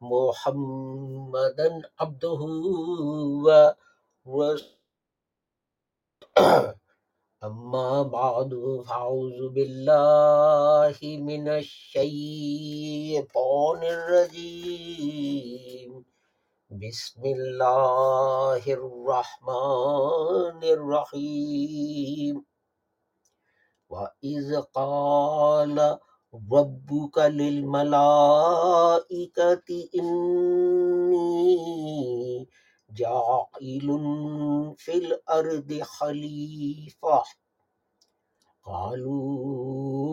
محمدا عبده ورسوله أما بعد فأعوذ بالله من الشيطان الرجيم. بسم الله الرحمن الرحيم. وإذ قال ربك للملائكة إني جاعل في الأرض خليفة. قالوا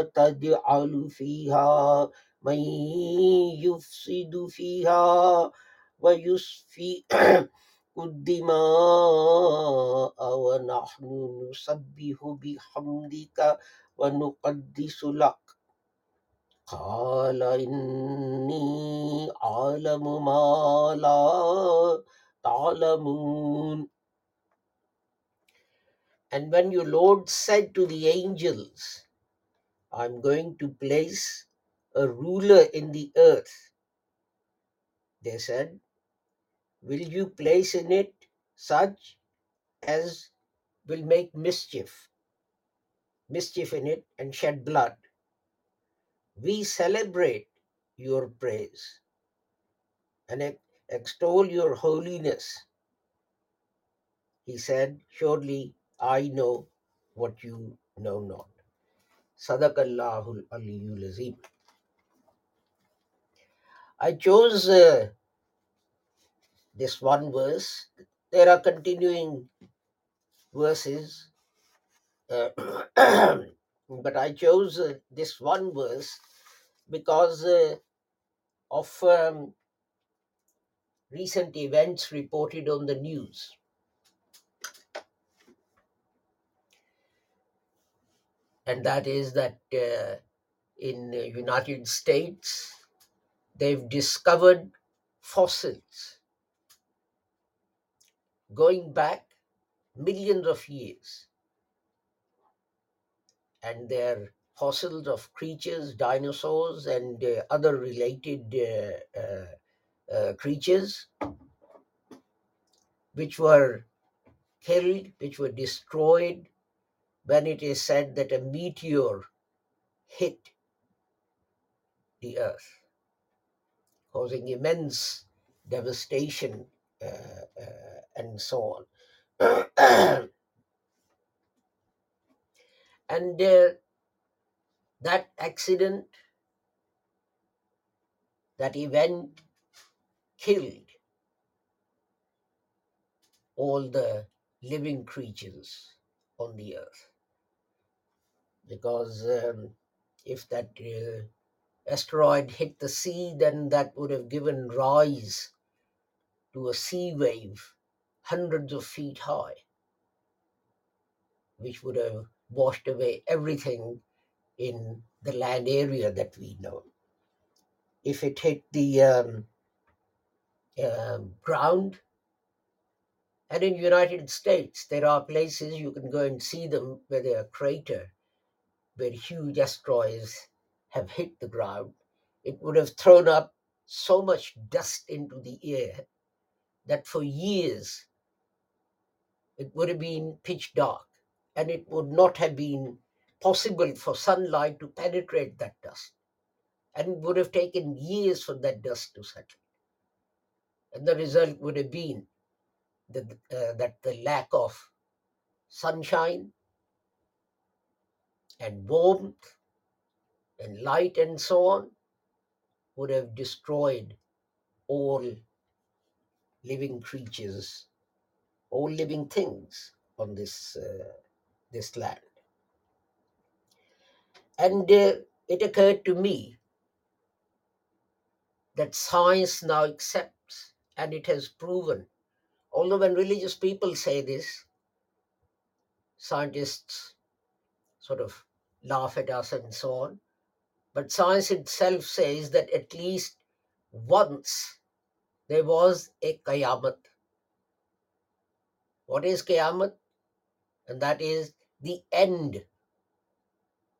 أتجعل فيها من يفسد فيها ويسفي الدماء ونحن نسبح بحمدك ونقدس لك قال إني أعلم ما لا تعلمون And when your Lord said to the angels, I'm going to place a ruler in the earth, they said, Will you place in it such as will make mischief, Mischief in it, and shed blood? We celebrate your praise and extol your holiness. He said, Surely I know what you know not. Sadaqallahul Aliyul Azim. I chose uh, this one verse. There are continuing verses, uh, but I chose uh, this one verse because uh, of um, recent events reported on the news. and that is that uh, in the United States they've discovered fossils going back millions of years, and they're fossils of creatures, dinosaurs, and uh, other related uh, uh, uh, creatures which were killed, which were destroyed when it is said that a meteor hit the earth, causing immense devastation uh, and so on. and uh, that accident, that event killed all the living creatures on the earth. Because um, if that uh, asteroid hit the sea, then that would have given rise to a sea wave hundreds of feet high, which would have washed away everything in the land area that we know. If it hit the um, um, ground, and in United States, there are places you can go and see them where there are crater, where huge asteroids have hit the ground. It would have thrown up so much dust into the air that for years it would have been pitch dark, and it would not have been possible for sunlight to penetrate that dust, and it would have taken years for that dust to settle. And the result would have been that, uh, that the lack of sunshine and warmth and light and so on would have destroyed all living creatures, all living things on this uh, this land. And uh, it occurred to me that science now accepts And it has proven, although when religious people say this, scientists sort of laugh at us and so on. But science itself says that at least once there was a Qiyamah. What is Qiyamah? And that is the end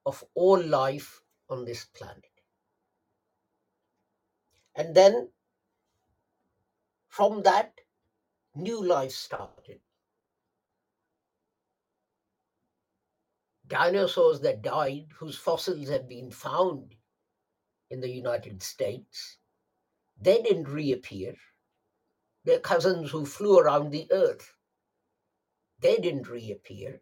of all life on this planet. And then from that, new life started. Dinosaurs that died, whose fossils have been found in the United States, they didn't reappear. Their cousins who flew around the earth, they didn't reappear.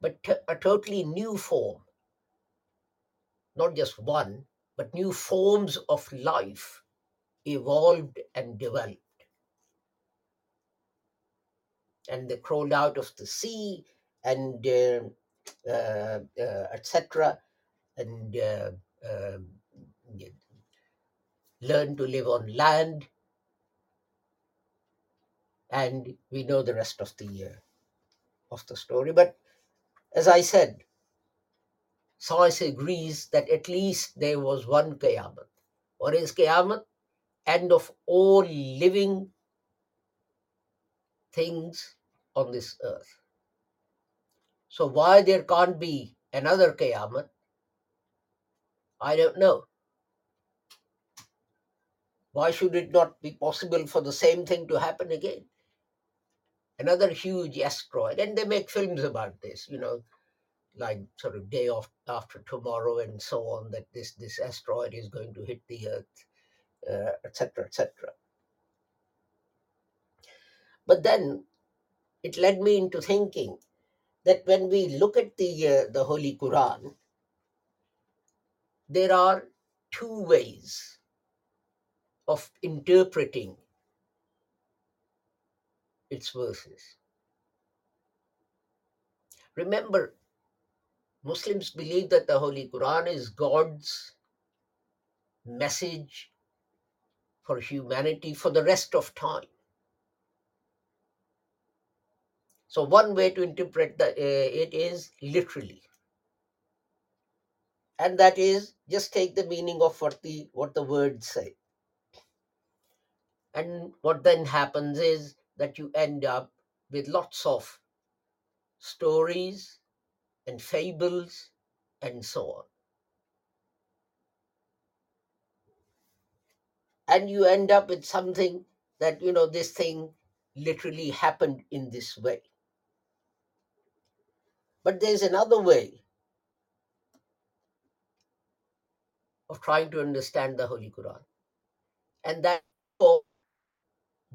But t- a totally new form, not just one, but new forms of life evolved and developed. And they crawled out of the sea and uh, uh, uh, etc. and uh, um, learned to live on land. And we know the rest of the uh, of the story. But as I said, science agrees that at least there was one Qiyamah. What is Qiyamah? End of all living things on this earth. So why there can't be another Qiyamah? I don't know. Why should it not be possible for the same thing to happen again? Another huge asteroid, and they make films about this, you know, like sort of day of, after tomorrow and so on, that this, this asteroid is going to hit the Earth, etc., uh, etc. Et but then it led me into thinking that when we look at the uh, the Holy Quran, there are two ways of interpreting its verses. Remember, Muslims believe that the Holy Quran is God's message for humanity for the rest of time. So one way to interpret the, uh, it is literally. And that is just take the meaning of what the what the words say. And what then happens is that you end up with lots of stories and fables and so on. And you end up with something that, you know, this thing literally happened in this way. But there's another way of trying to understand the Holy Quran, and that for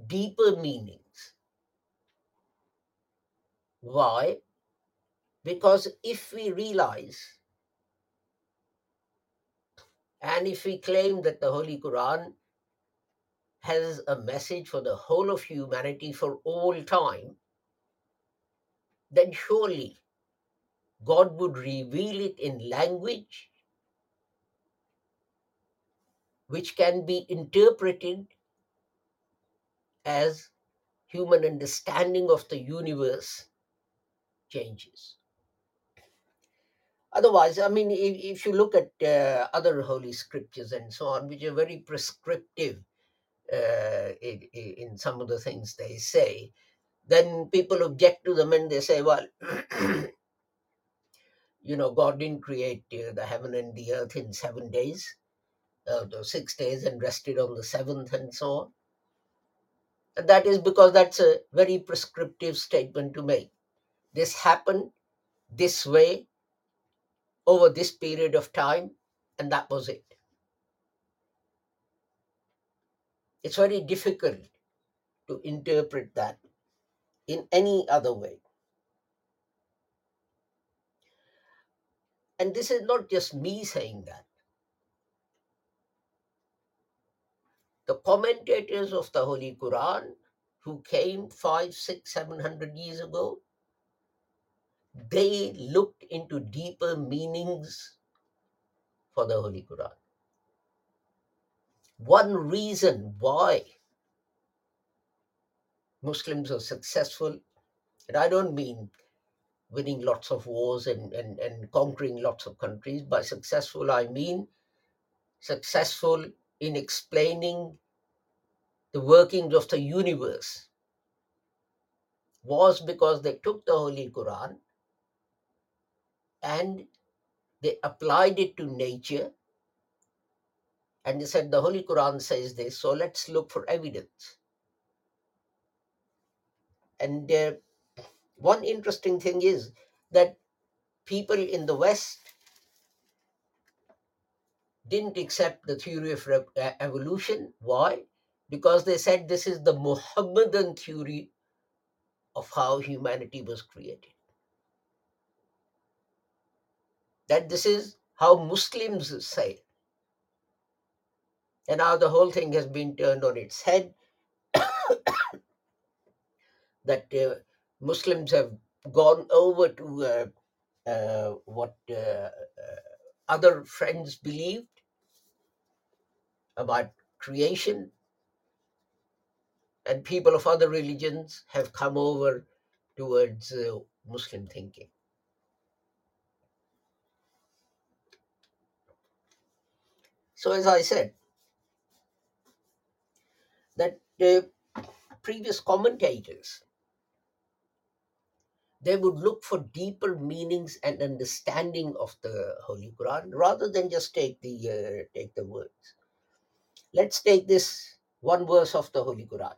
deeper meanings. Why? Because if we realize and if we claim that the Holy Quran has a message for the whole of humanity for all time, then surely God would reveal it in language which can be interpreted as human understanding of the universe changes. Otherwise, I mean, if, if you look at uh, other holy scriptures and so on, which are very prescriptive uh, in, in some of the things they say, then people object to them and they say, well, you know, God didn't create uh, the heaven and the earth in seven days, uh, six days, and rested on the seventh, and so on. And that is because that's a very prescriptive statement to make. This happened this way over this period of time, and that was it. It's very difficult to interpret that in any other way. And this is not just me saying that. The commentators of the Holy Quran who came five, six, seven hundred years ago, they looked into deeper meanings for the Holy Quran. One reason why Muslims are successful, and I don't mean winning lots of wars and, and, and conquering lots of countries. By successful, I mean successful in explaining the workings of the universe, was because they took the Holy Quran and they applied it to nature and they said the Holy Quran says this, so let's look for evidence. And uh, one interesting thing is that people in the West didn't accept the theory of uh, evolution. Why? Because they said this is the Muhammadan theory of how humanity was created. That this is how Muslims say. And now the whole thing has been turned on its head that uh, Muslims have gone over to uh, uh, what uh, uh, other friends believed about creation, and people of other religions have come over towards uh, Muslim thinking. So, as I said, that the previous commentators they would look for deeper meanings and understanding of the Holy Quran rather than just take the uh, take the words. Let's take this one verse of the Holy Quran,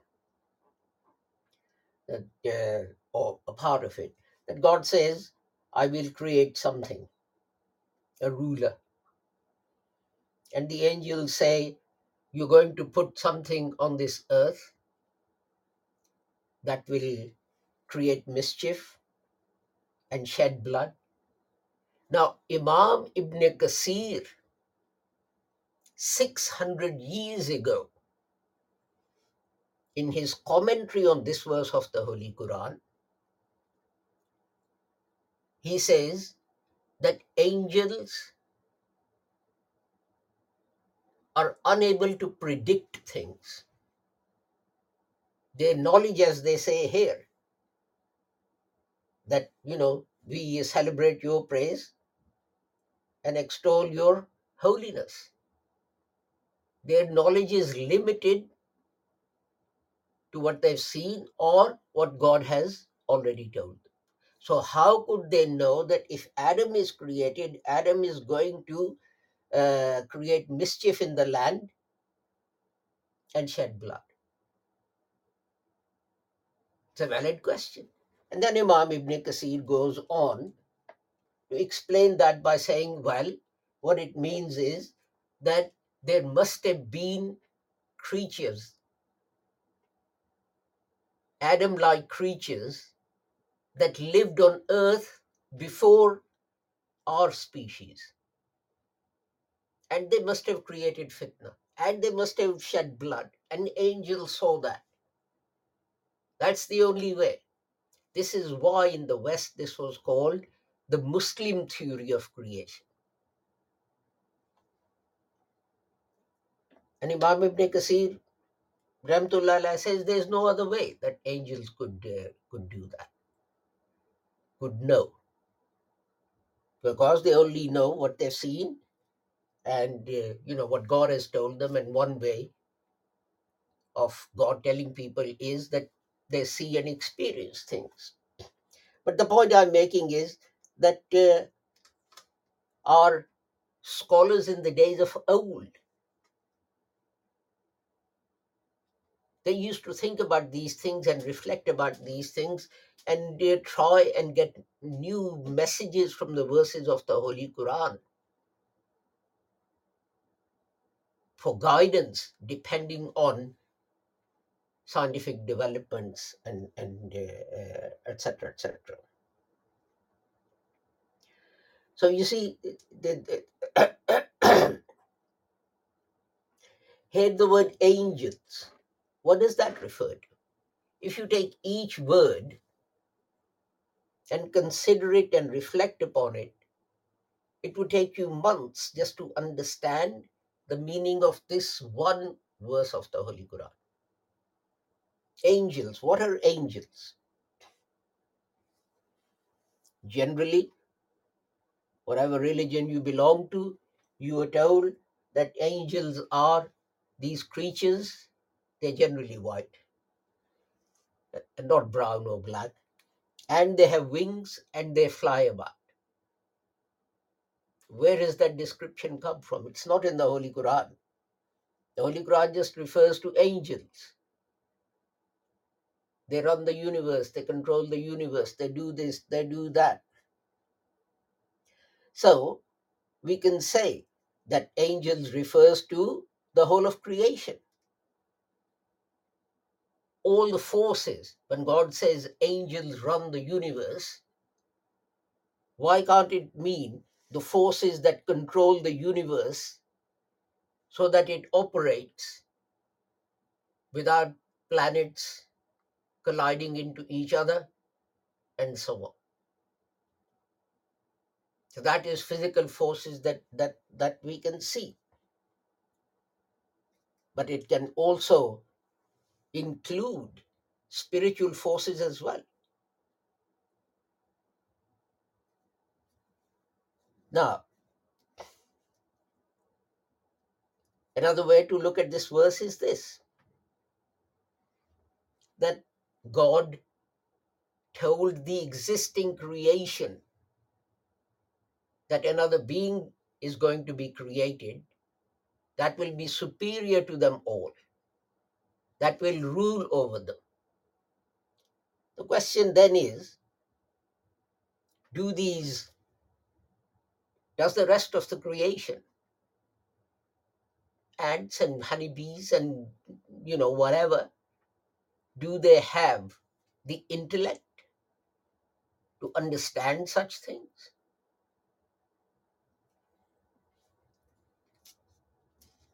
that, uh, or a part of it, that God says, "I will create something, a ruler," and the angels say, "You're going to put something on this earth that will create mischief." and shed blood. Now, Imam Ibn Kasir, 600 years ago, in his commentary on this verse of the Holy Quran, he says that angels are unable to predict things. Their knowledge, as they say here, that, you know, we celebrate your praise and extol your holiness. Their knowledge is limited to what they've seen or what God has already told them. So, how could they know that if Adam is created, Adam is going to uh, create mischief in the land and shed blood? It's a valid question. And then Imam Ibn Kasir goes on to explain that by saying, well, what it means is that there must have been creatures, Adam like creatures, that lived on earth before our species. And they must have created fitna. And they must have shed blood. And angels saw that. That's the only way. This is why in the West this was called the Muslim theory of creation. And Imam Ibn Kasir, Rahmatullah says there's no other way that angels could uh, could do that, could know, because they only know what they've seen, and uh, you know what God has told them. And one way of God telling people is that they see and experience things. But the point I'm making is that uh, our scholars in the days of old they used to think about these things and reflect about these things and they try and get new messages from the verses of the holy quran for guidance depending on scientific developments and and uh, etc etc so you see the, the here the word angels. What does that refer to? If you take each word and consider it and reflect upon it it would take you months just to understand the meaning of this one verse of the Holy Quran. Angels, what are angels? Generally, whatever religion you belong to, you are told that angels are these creatures, they're generally white, not brown or black, and they have wings and they fly about. Where does that description come from? It's not in the Holy Quran. The Holy Quran just refers to angels. They run the universe, they control the universe, they do this, they do that. So we can say that angels refers to the whole of creation. All the forces, when God says angels run the universe, why can't it mean the forces that control the universe so that it operates without planets colliding into each other and so on? So that is physical forces that that that we can see, but it can also include spiritual forces as well. Now, another way to look at this verse is this that God told the existing creation that another being is going to be created that will be superior to them all, that will rule over them. The question then is do these, does the rest of the creation, ants and honeybees and you know, whatever, do they have the intellect to understand such things?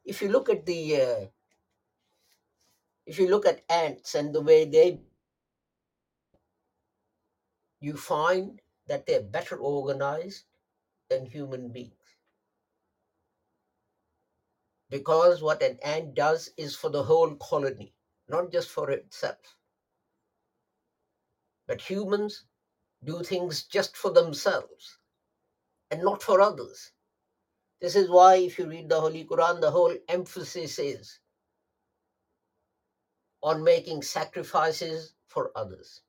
If you look at the, uh, if you look at ants and the way they, you find that they're better organized than human beings. Because what an ant does is for the whole colony, not just for itself. But humans do things just for themselves and not for others. This is why, if you read the Holy Quran, the whole emphasis is on making sacrifices for others.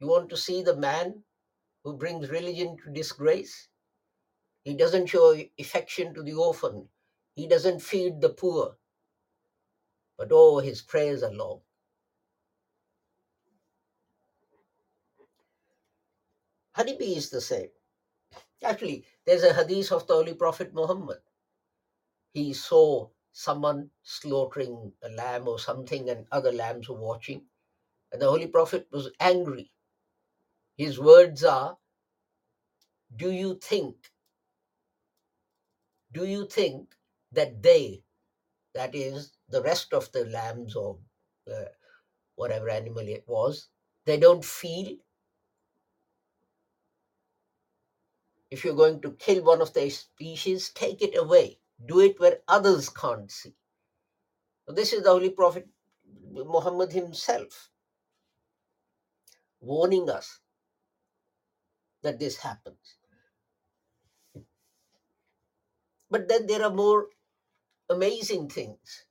You want to see the man who brings religion to disgrace? He doesn't show affection to the orphan. He doesn't feed the poor. But oh, his prayers are long. Honeybee is the same. Actually, there's a hadith of the Holy Prophet Muhammad. He saw someone slaughtering a lamb or something, and other lambs were watching. And the Holy Prophet was angry. His words are, Do you think, do you think that they, that is, the rest of the lambs or uh, whatever animal it was, they don't feel if you're going to kill one of their species, take it away. Do it where others can't see. This is the Holy Prophet Muhammad himself warning us that this happens. But then there are more amazing things.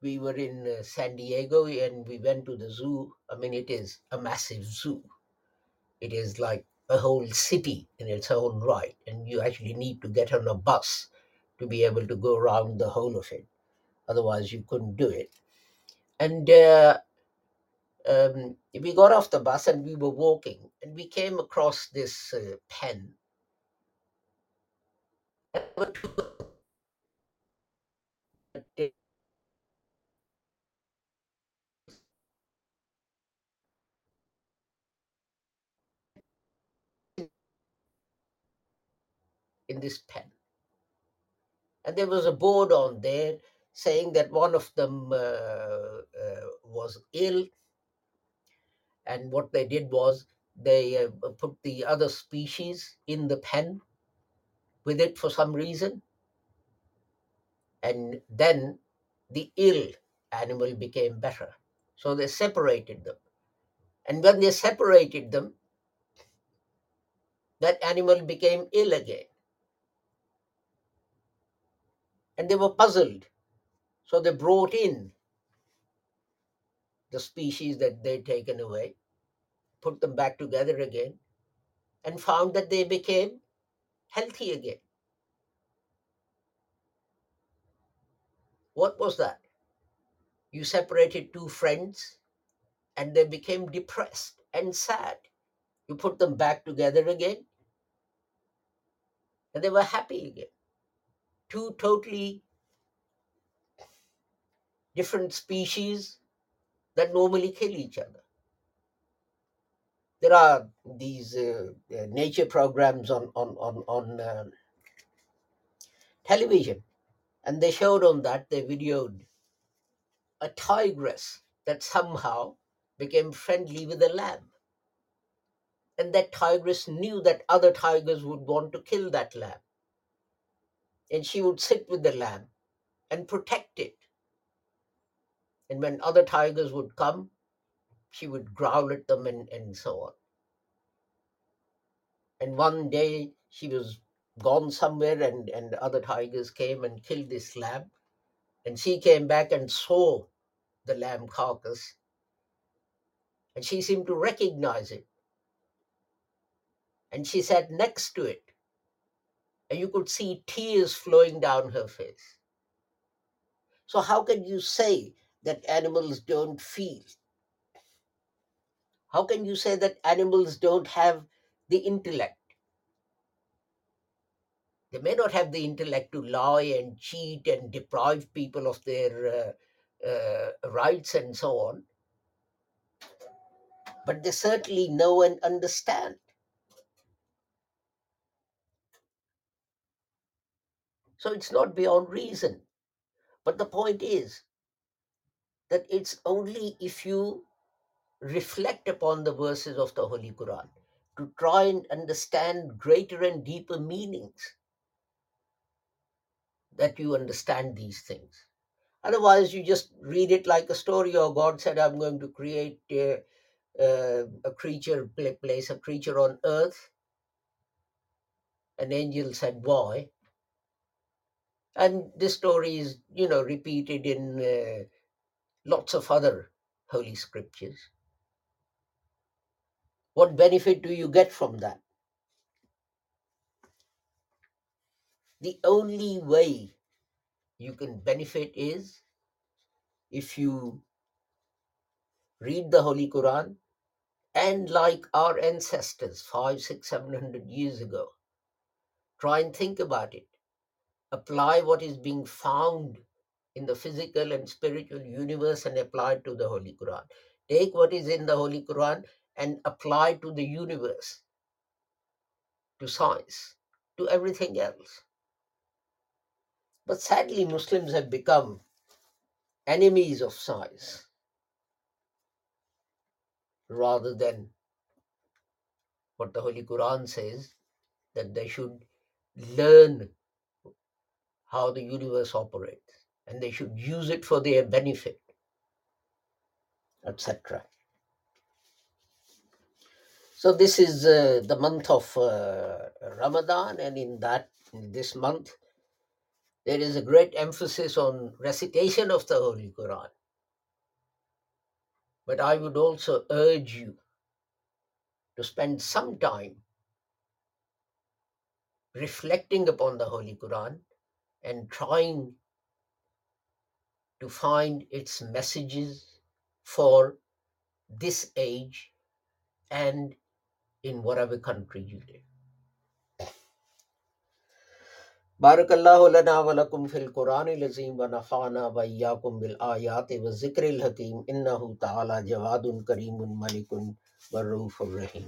We were in uh, San Diego and we went to the zoo. I mean, it is a massive zoo. It is like a whole city in its own right, and you actually need to get on a bus to be able to go around the whole of it. Otherwise, you couldn't do it. And uh, um, we got off the bus and we were walking, and we came across this uh, pen. In this pen. And there was a board on there saying that one of them uh, uh, was ill And what they did was they uh, put the other species in the pen with it for some reason, and then the ill animal became better. So they separated them. And when they separated them, that animal became ill again. And they were puzzled. So they brought in the species that they'd taken away, put them back together again, and found that they became healthy again. What was that? You separated two friends and they became depressed and sad. You put them back together again and they were happy again. Two totally different species that normally kill each other. There are these uh, uh, nature programs on on on on um television, and they showed on that they videoed a tigress that somehow became friendly with a lamb, and that tigress knew that other tigers would want to kill that lamb, and she would sit with the lamb and protect it. And when other tigers would come, she would growl at them and, and so on. And one day she was gone somewhere and, and other tigers came and killed this lamb. And she came back and saw the lamb carcass and she seemed to recognize it. And she sat next to it. And you could see tears flowing down her face. So, how can you say that animals don't feel? How can you say that animals don't have the intellect? They may not have the intellect to lie and cheat and deprive people of their uh, uh, rights and so on, but they certainly know and understand. So it's not beyond reason. But the point is that it's only if you reflect upon the verses of the Holy Quran to try and understand greater and deeper meanings that you understand these things. Otherwise, you just read it like a story, or God said, I'm going to create uh, a creature, place a creature on earth. An angel said, Why? And this story is, you know, repeated in uh, lots of other holy scriptures. What benefit do you get from that? The only way you can benefit is if you read the Holy Quran and, like our ancestors five, six, seven hundred years ago, try and think about it. Apply what is being found in the physical and spiritual universe and apply it to the Holy Quran. Take what is in the Holy Quran and apply to the universe, to science, to everything else. But sadly, Muslims have become enemies of science rather than what the Holy Quran says that they should learn how the universe operates and they should use it for their benefit, etc. So this is uh, the month of uh, Ramadan, and in that in this month there is a great emphasis on recitation of the Holy Quran. But I would also urge you to spend some time reflecting upon the Holy Quran and trying to find its messages for this age and in whatever country you live. بارك الله لنا ولكم في القرآن العظيم ونفعنا وإياكم بالآيات والذكر الحكيم إنه تعالى جواد كريم ملك والروف الرحيم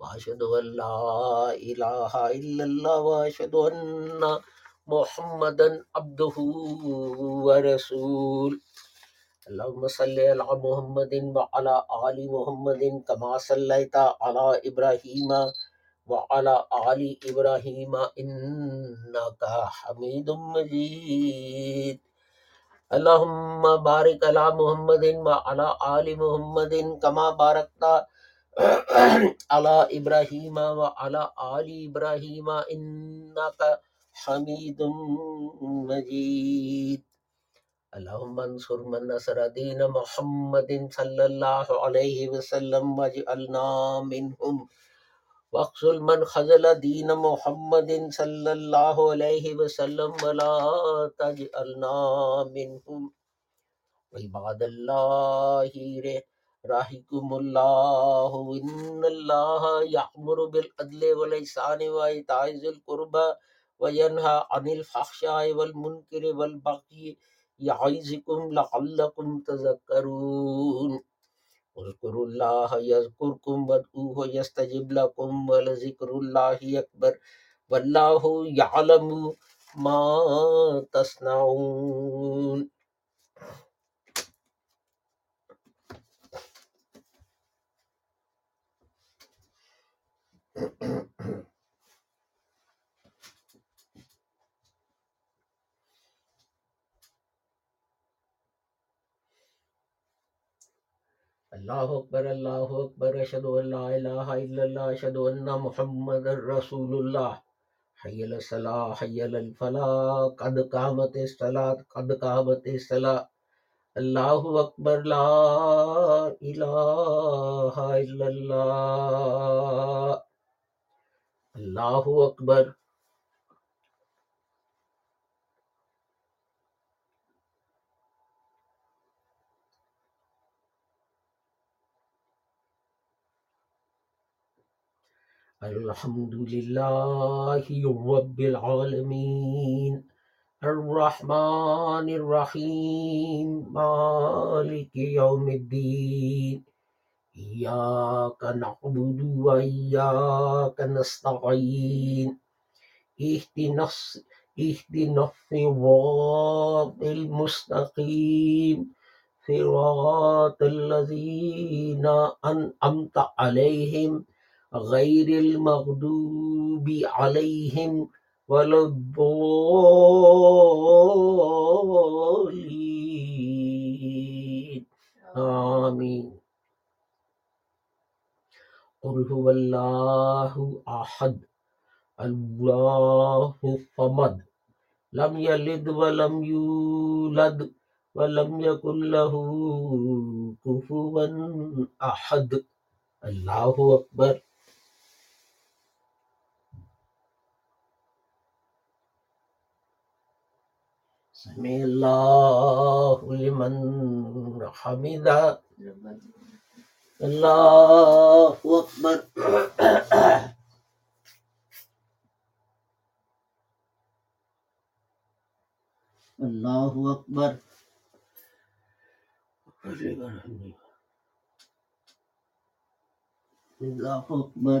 وأشهد أن لا إله إلا الله وأشهد أن محمدا عبده ورسول. اللهم صل على محمد وعلى آل محمد كما صليت على إبراهيم وعلى آل إبراهيم إنك حميد مجيد. اللهم بارك على محمد وعلى آل محمد كما باركت على ابراهيم وعلى ال ابراهيم انك حميد مجيد. اللهم انصر من نصر دين محمد صلى الله عليه وسلم واجعلنا منهم. واقصل من خزل دين محمد صلى الله عليه وسلم ولا تجعلنا منهم. وعباد الله رحمه رحکم اللہ ان اللہ یعمر بالعدل والعسان وعطائز القربہ وینہا عن الفحشاء والمنکر والبغی یعیزکم لعلکم تذکرون اذکروا اللہ یذکرکم ودعوہ یستجب لکم ولذکر اللہ اکبر واللہ یعلم ما تصنعون الله أكبر الله أكبر أشهد أن لا إله إلا الله أشهد أن محمد رسول الله حي الصلاة حي الفلاح قد قامت الصلاة قد قامت الصلاة الله أكبر لا إله إلا الله الله أكبر. الحمد لله رب العالمين. الرحمن الرحيم. مالك يوم الدين. إياك نعبد وإياك نستعين. اهدنا اهدنا الصراط المستقيم. صراط الذين أنعمت عليهم غير المغضوب عليهم ولا الضالين. آمين. قل هو الله أحد الله الصمد لم يلد ولم يولد ولم يكن له كفوا أحد الله أكبر. سمع الله لمن حمده. اللہ اکبر۔ اللہ اکبر۔ اللہ اکبر۔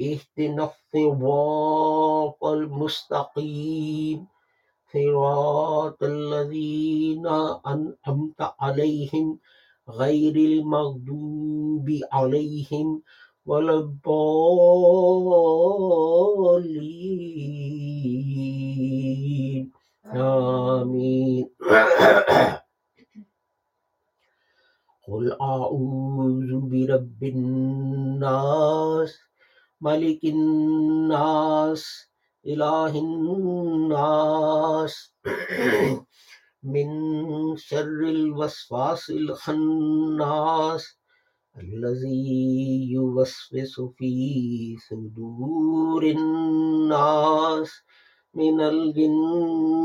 اهدنا الصراط المستقيم. صراط الذين أنعمت عليهم غير المغضوب عليهم ولا الضالين. آمين. قل أعوذ برب الناس ملك الناس إله الناس من شر الوسواس الخناس الذي يوسوس في صدور الناس، من الجنة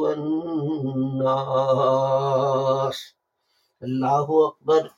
والناس۔ الله أكبر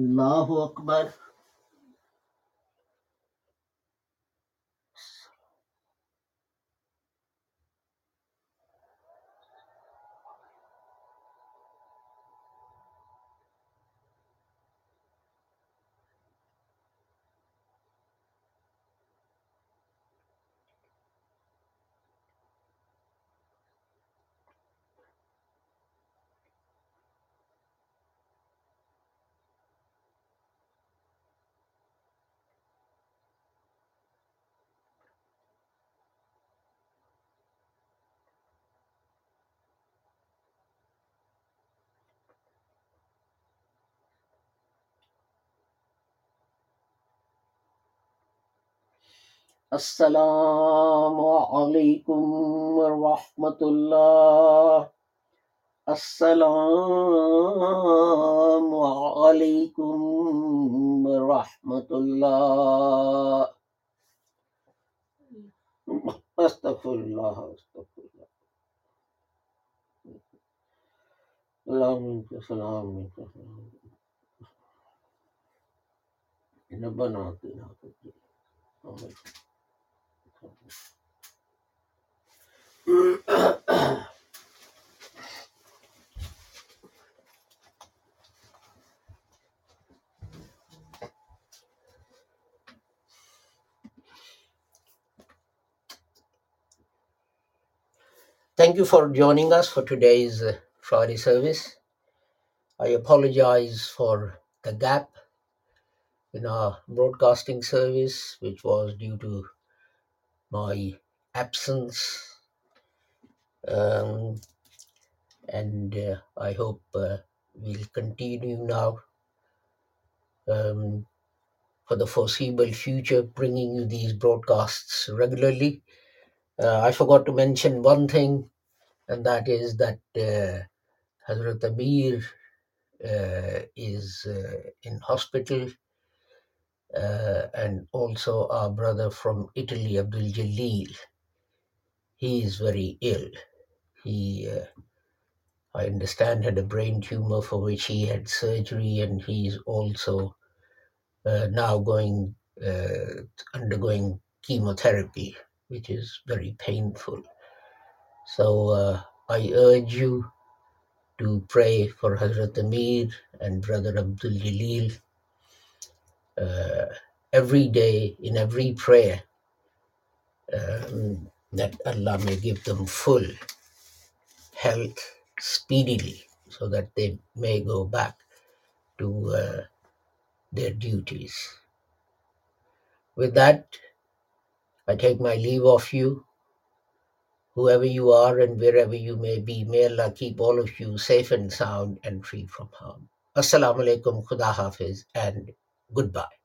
الله أكبر. السلام علیکم ورحمۃ اللہ۔ السلام علیکم ورحمۃ اللہ۔ استغفر اللہ استغفر اللہ اللہم السلام علیکم ربنا آتنا فی الدنیا you for joining us for today's uh, Friday service. I apologize for the gap in our broadcasting service, which was due to my absence. Um, and uh, I hope uh, we'll continue now um, for the foreseeable future, bringing you these broadcasts regularly. Uh, I forgot to mention one thing, and that is that uh, Hazrat Amir uh, is uh, in hospital, uh, and also our brother from Italy, Abdul Jalil. He is very ill. He, uh, I understand, had a brain tumor for which he had surgery, and he's also uh, now going undergoing chemotherapy, which is very painful. So uh, I urge you to pray for Hazrat Amir and Brother Abdul Jalil uh, every day in every prayer um, that Allah may give them full health speedily so that they may go back to uh, their duties. With that, I take my leave of you, whoever you are and wherever you may be. May Allah keep all of you safe and sound and free from harm. Assalamu alaikum, Khuda Hafiz, and goodbye.